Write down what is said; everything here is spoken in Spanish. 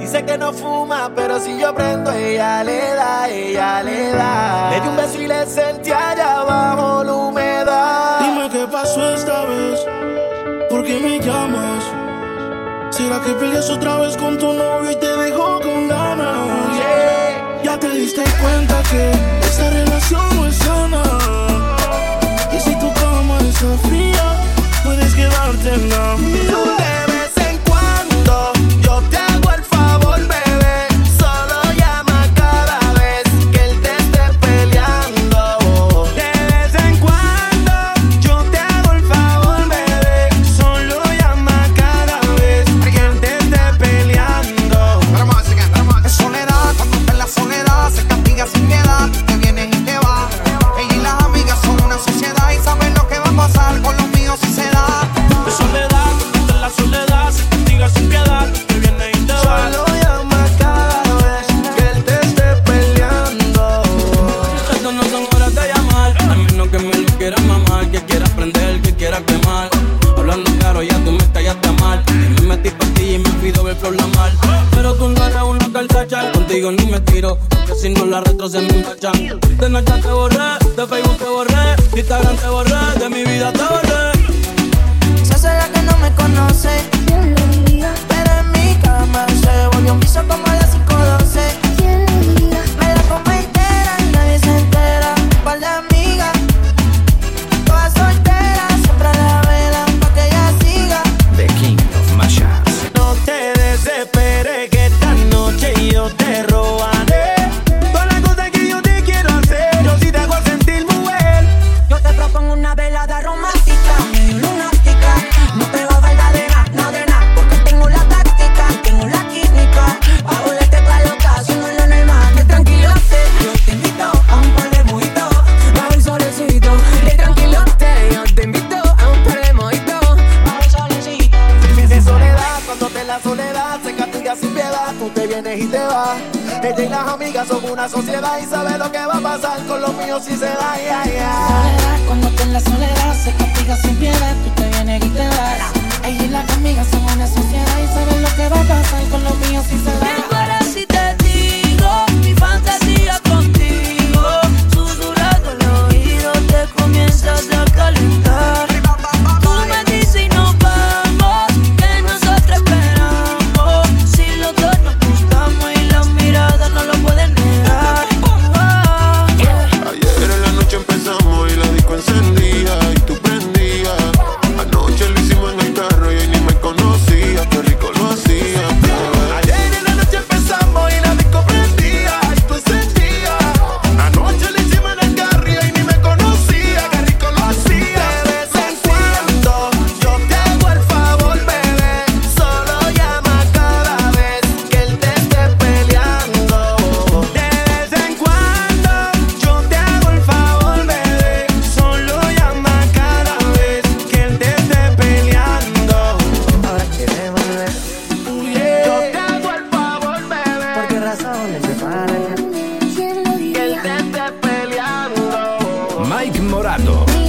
Dice que no fuma, pero si yo prendo, ella le da, ella le da. Le di un beso y le sentí allá abajo la humedad. Dime qué pasó esta vez, ¿por qué me llamas? ¿Será que peleas otra vez con tu novio y te dejó con ganas? Ya te diste cuenta que esta relación no es sana. Y me metí pastilla y me pido ver flor la mal. Pero tú no eres una calcacha, contigo ni me tiro. Que si no la retro se me. De noche te borré, de Facebook te borré, de Instagram te borré, de mi vida te borré. Ella y las amigas son una sociedad y saben lo que va a pasar con los míos si se da. Mike Morato.